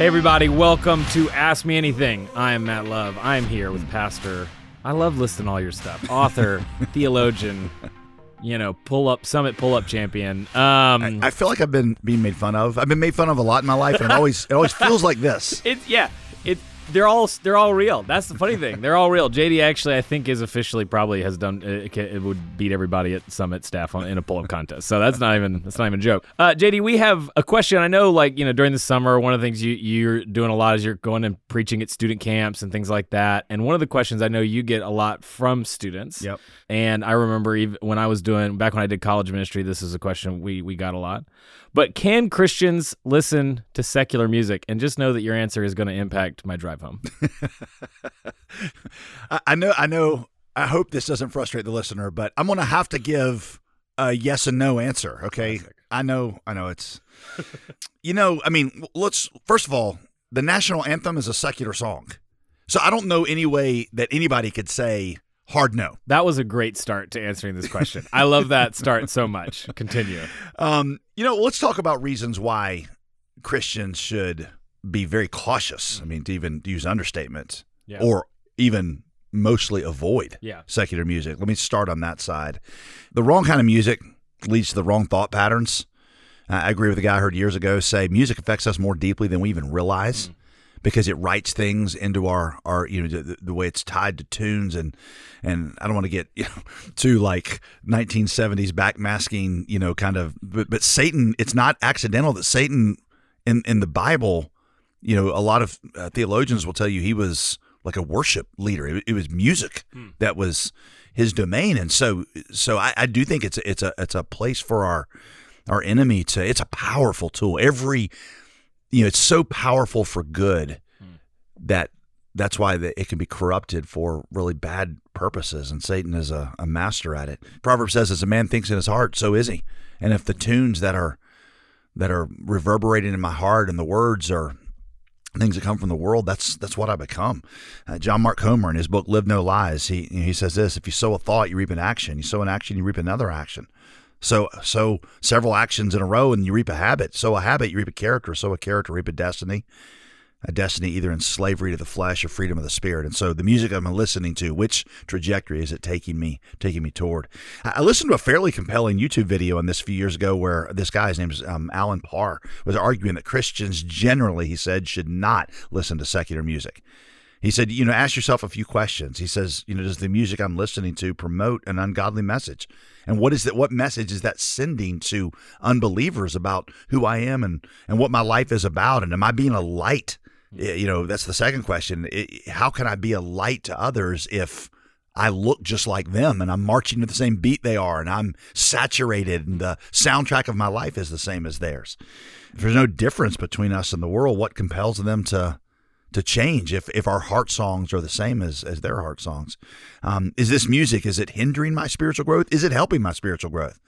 Hey, everybody, welcome to Ask Me Anything. I am Matt Love. I am here with Pastor. I love listing all your stuff. Author, theologian, you know, pull up, summit pull up champion. Um, I feel like I've been being made fun of. I've been made fun of a lot in my life, and it always it always feels like this. it's, yeah, it, they're all they're all real. That's the funny thing. They're all real. JD actually, I think, is officially probably has done it, it would beat everybody at Summit staff on, in a pull-up contest. So that's not even that's not even a joke. Uh, JD, we have a question. I know, like you know, during the summer, one of the things you you're doing a lot is you're going and preaching at student camps and things like that. And one of the questions I know you get a lot from students. Yep. And I remember even when I was doing back when I did college ministry, this is a question we we got a lot. But can Christians listen to secular music? And just know that your answer is going to impact my drive home. I, know, I know. I hope this doesn't frustrate the listener, but I'm going to have to give a yes and no answer. Okay. I know, I know it's, you know, I mean, let's, first of all, the national anthem is a secular song. So I don't know any way that anybody could say hard no. That was a great start to answering this question. I love that start so much. Continue. Um, you know, let's talk about reasons why Christians should be very cautious. I mean, to even use understatement Yeah. or even mostly avoid Yeah. secular music. Let me start on that side. The wrong kind of music leads to the wrong thought patterns. I agree with the guy I heard years ago say music affects us more deeply than we even realize because it writes things into our our you know the, the way it's tied to tunes and and I don't want to get you know too like 1970s backmasking you know kind of but, but Satan it's not accidental that Satan in in the Bible you know a lot of uh, theologians will tell you he was like a worship leader. It, it was music that was his domain. And so so I, I do think it's a, it's a it's a place for our our enemy to it's a powerful tool. Every you know it's so powerful for good that that's why it can be corrupted for really bad purposes and satan is a, a master at it. Proverbs says as a man thinks in his heart so is he. And if the tunes that are that are reverberating in my heart and the words are things that come from the world that's that's what i become. Uh, john mark comer in his book live no lies he he says this if you sow a thought you reap an action. You sow an action you reap another action so so several actions in a row and you reap a habit. So a habit you reap a character. So a character reap a destiny. A destiny either in slavery to the flesh or freedom of the spirit. And so the music I'm listening to, which trajectory is it taking me taking me toward? I listened to a fairly compelling YouTube video on this a few years ago where this guy, his name is um, Alan Parr, was arguing that Christians generally, he said, should not listen to secular music. He said, you know, ask yourself a few questions. He says, you know, does the music I'm listening to promote an ungodly message? And what is that? What message is that sending to unbelievers about who I am and and what my life is about? And am I being a light? Hmm. Eh, you know, that's the second question. I- How can I be a light to others if I look just like them and I'm marching to the same beat they are and I'm saturated and the soundtrack of my life is the same as theirs? If there's no difference between us and the world, what compels them to to change if, if our heart songs are the same as, as their heart songs. Um, is this music, is it hindering my spiritual growth? Is it helping my spiritual growth?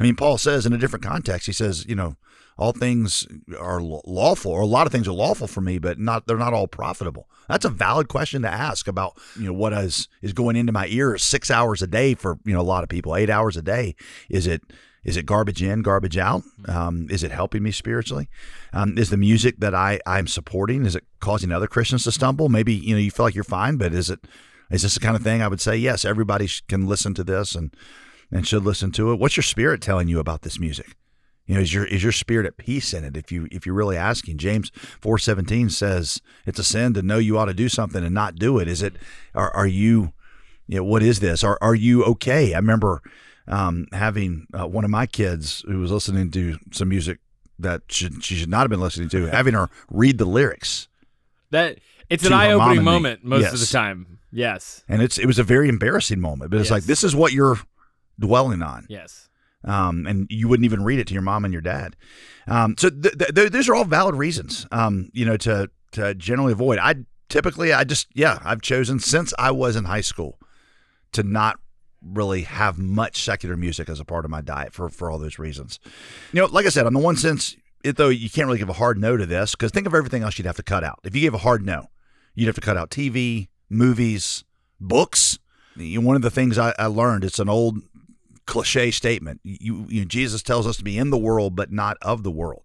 I mean, Paul says in a different context, he says, you know, all things are lawful, or a lot of things are lawful for me, but not they're not all profitable. That's a valid question to ask about, you know, what is is going into my ears six hours a day for you know a lot of people, eight hours a day. Is it is it garbage in, garbage out? Um, is it helping me spiritually? Um, is the music that I I'm supporting is it causing other Christians to stumble? Maybe you know you feel like you're fine, but is it is this the kind of thing I would say yes, everybody can listen to this and and should listen to it. What's your spirit telling you about this music? You know, is your is your spirit at peace in it? If you if you're really asking, James four seventeen says it's a sin to know you ought to do something and not do it. Is it? Are are you? You know, what is this? Are are you okay? I remember um, having uh, one of my kids who was listening to some music that should she should not have been listening to, having her read the lyrics, That it's an eye-opening and me. moment most of the time. Yes. and it's it was a very embarrassing moment. But it's like this is what you're dwelling on. Yes. um, and you wouldn't even read it to your mom and your dad. Um, so th- th- th- those are all valid reasons, um, you know, to to generally avoid. I typically, I just, yeah, I've chosen since I was in high school to not really have much secular music as a part of my diet for for all those reasons. You know, like I said, on the one sense, it, though you can't really give a hard no to this because think of everything else you'd have to cut out. If you gave a hard no, you'd have to cut out TV, movies, books. You one of the things I, I learned, it's an old cliche statement. You, you know, Jesus tells us to be in the world, but not of the world.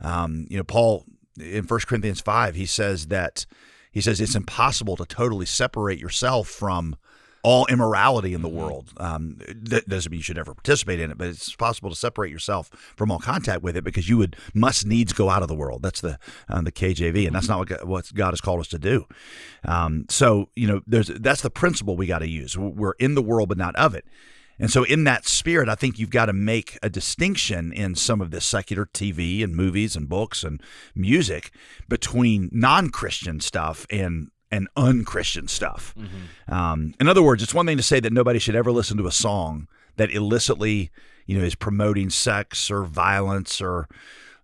Um, you know, Paul in 1 Corinthians 5, he says that he says it's impossible to totally separate yourself from all immorality in the world. Um, that doesn't mean you should ever participate in it, but it's possible to separate yourself from all contact with it because you would must needs go out of the world. That's the uh, the KJV, and that's not what God, what God has called us to do. Um, so you know, there's that's the principle we got to use. We're in the world, but not of it. And so, in that spirit, I think you've got to make a distinction in some of this secular TV and movies and books and music between non Christian stuff and and unchristian stuff. Mm-hmm. Um, in other words, it's one thing to say that nobody should ever listen to a song that illicitly, you know, is promoting sex or violence or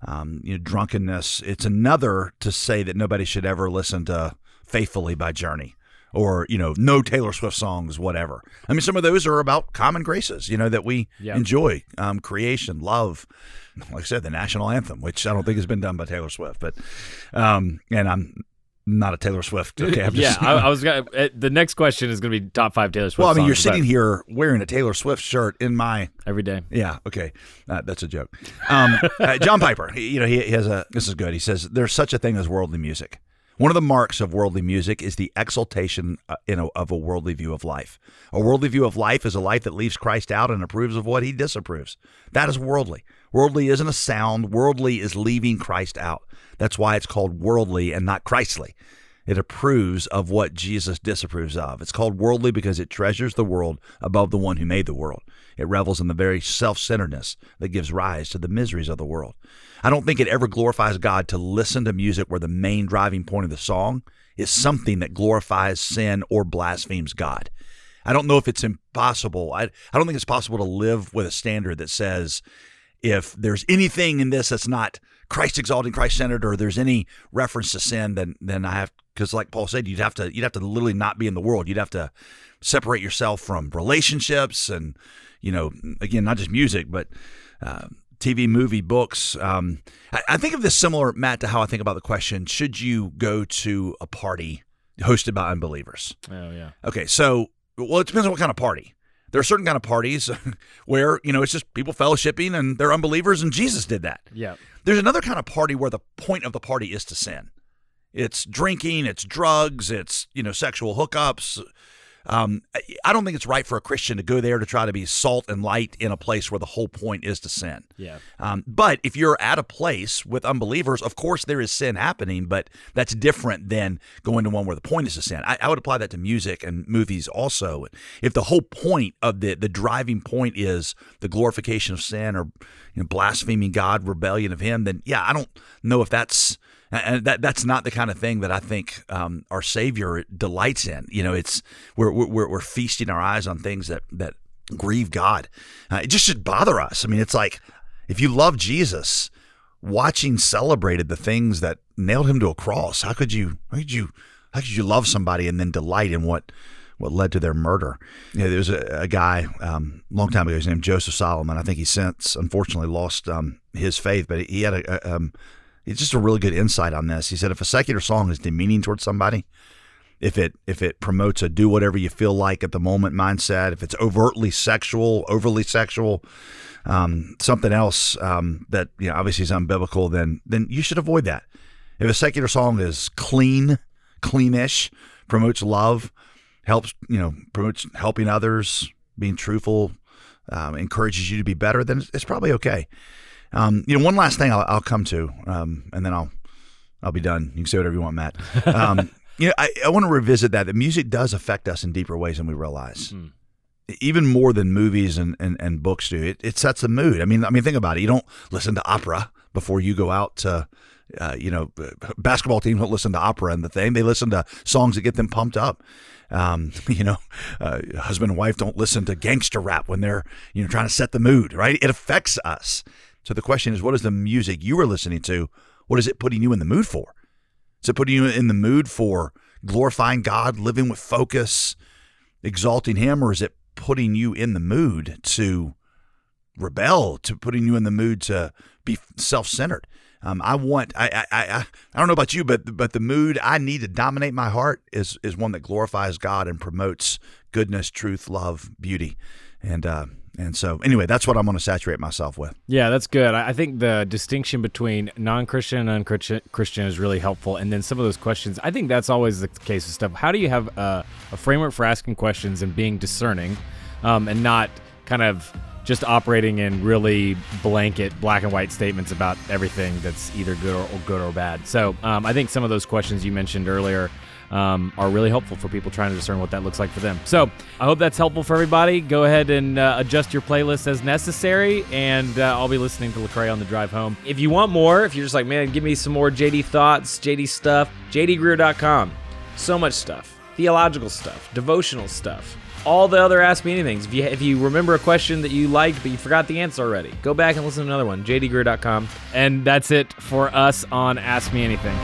um, you know drunkenness. It's another to say that nobody should ever listen to "Faithfully" by Journey or you know no Taylor Swift songs, whatever. I mean, some of those are about common graces, you know, that we yep. enjoy, um, creation, love. Like I said, the national anthem, which I don't think has been done by Taylor Swift, but um, and I'm not a Taylor Swift. Okay, I'm just, yeah, I, I, was gonna. Uh, the next question is going to be top five Taylor Swift. Well, I mean, songs, you're sitting here wearing a Taylor Swift shirt in my every day. Yeah, okay, uh, that's a joke. Um, uh, John Piper, you know, he, he has a. This is good. He says there's such a thing as worldly music. One of the marks of worldly music is the exaltation uh, a, of a worldly view of life. A worldly view of life is a life that leaves Christ out and approves of what he disapproves. That is worldly. Worldly isn't a sound, worldly is leaving Christ out. That's why it's called worldly and not Christly. It approves of what Jesus disapproves of. It's called worldly because it treasures the world above the one who made the world. It revels in the very self centeredness that gives rise to the miseries of the world. I don't think it ever glorifies God to listen to music where the main driving point of the song is something that glorifies sin or blasphemes God. I don't know if it's impossible. I, I don't think it's possible to live with a standard that says if there's anything in this that's not Christ exalting, Christ centered, or there's any reference to sin, then then I have because like Paul said, you'd have to you'd have to literally not be in the world. You'd have to separate yourself from relationships and you know again not just music but uh, TV, movie, books. Um, I, I, think of this similar, Matt, to how I think about the question: Should you go to a party hosted by unbelievers? Oh yeah. Okay, so well, it depends on what kind of party. There are certain kind of parties where you know it's just people fellowshipping and they're unbelievers, and Jesus did that. Yeah. There's another kind of party where the point of the party is to sin. It's drinking, it's drugs, it's you know sexual hookups, um, I don't think it's right for a Christian to go there to try to be salt and light in a place where the whole point is to sin. Yeah. Um, but if you're at a place with unbelievers, of course there is sin happening, but that's different than going to one where the point is to sin. I, I would apply that to music and movies also. If the whole point of the the driving point is the glorification of sin or you know, blaspheming God, rebellion of Him, then yeah, I don't know if that's and that that's not the kind of thing that I think um, our Savior delights in. You know, it's we're, we're we're feasting our eyes on things that that grieve God. Uh, it just should bother us. I mean, it's like if you love Jesus, watching celebrated the things that nailed him to a cross. How could you? How could you? How could you love somebody and then delight in what? What led to their murder? You know, there was a, a guy um, long time ago. His name Joseph Solomon. I think he since unfortunately lost um, his faith, but he had a, a, um, it's just a really good insight on this. He said if a secular song is demeaning towards somebody, if it if it promotes a do whatever you feel like at the moment mindset, if it's overtly sexual, overly sexual, um, something else um, that you know obviously is unbiblical, then then you should avoid that. If a secular song is clean, cleanish, promotes love, helps you know promotes helping others, being truthful, um, encourages you to be better, then it's probably okay. Um, you know, one last thing I'll, I'll come to, um, and then I'll I'll be done. You can say whatever you want, Matt. Um, you know, I, I want to revisit that. The music does affect us in deeper ways than we realize. Mm. Even more than movies and, and, and books do. It, it sets a mood. I mean, I mean, think about it. You don't listen to opera before you go out to, uh, you know, basketball teams don't listen to opera and the thing. They listen to songs that get them pumped up. Um, you know, uh, husband and wife don't listen to gangster rap when they're, you know, trying to set the mood, right? It affects us. So the question is, what is the music you are listening to? What is it putting you in the mood for? Is it putting you in the mood for glorifying God, living with focus, exalting Him, or is it putting you in the mood to rebel, to putting you in the mood to be self-centered? Um, I want. I, I. I. I don't know about you, but but the mood I need to dominate my heart is is one that glorifies God and promotes goodness, truth, love, beauty And uh, and so anyway, that's what I'm going to saturate myself with. Yeah, that's good. I think the distinction between non-Christian and Christian is really helpful. And then some of those questions, I think that's always the case with stuff. How do you have a, a framework for asking questions and being discerning, um, and not kind of just operating in really blanket black and white statements about everything that's either good or, or good or bad. So um, I think some of those questions you mentioned earlier um, are really helpful for people trying to discern what that looks like for them. So I hope that's helpful for everybody. Go ahead and uh, adjust your playlist as necessary, and uh, I'll be listening to Lecrae on the drive home. If you want more, if you're just like, man, give me some more JD thoughts, JD stuff, jdgreear.com. So much stuff, theological stuff, devotional stuff all the other Ask Me Anythings. If you if you remember a question that you liked but you forgot the answer already, go back and listen to another one. JDGreear.com. And that's it for us on Ask Me Anything.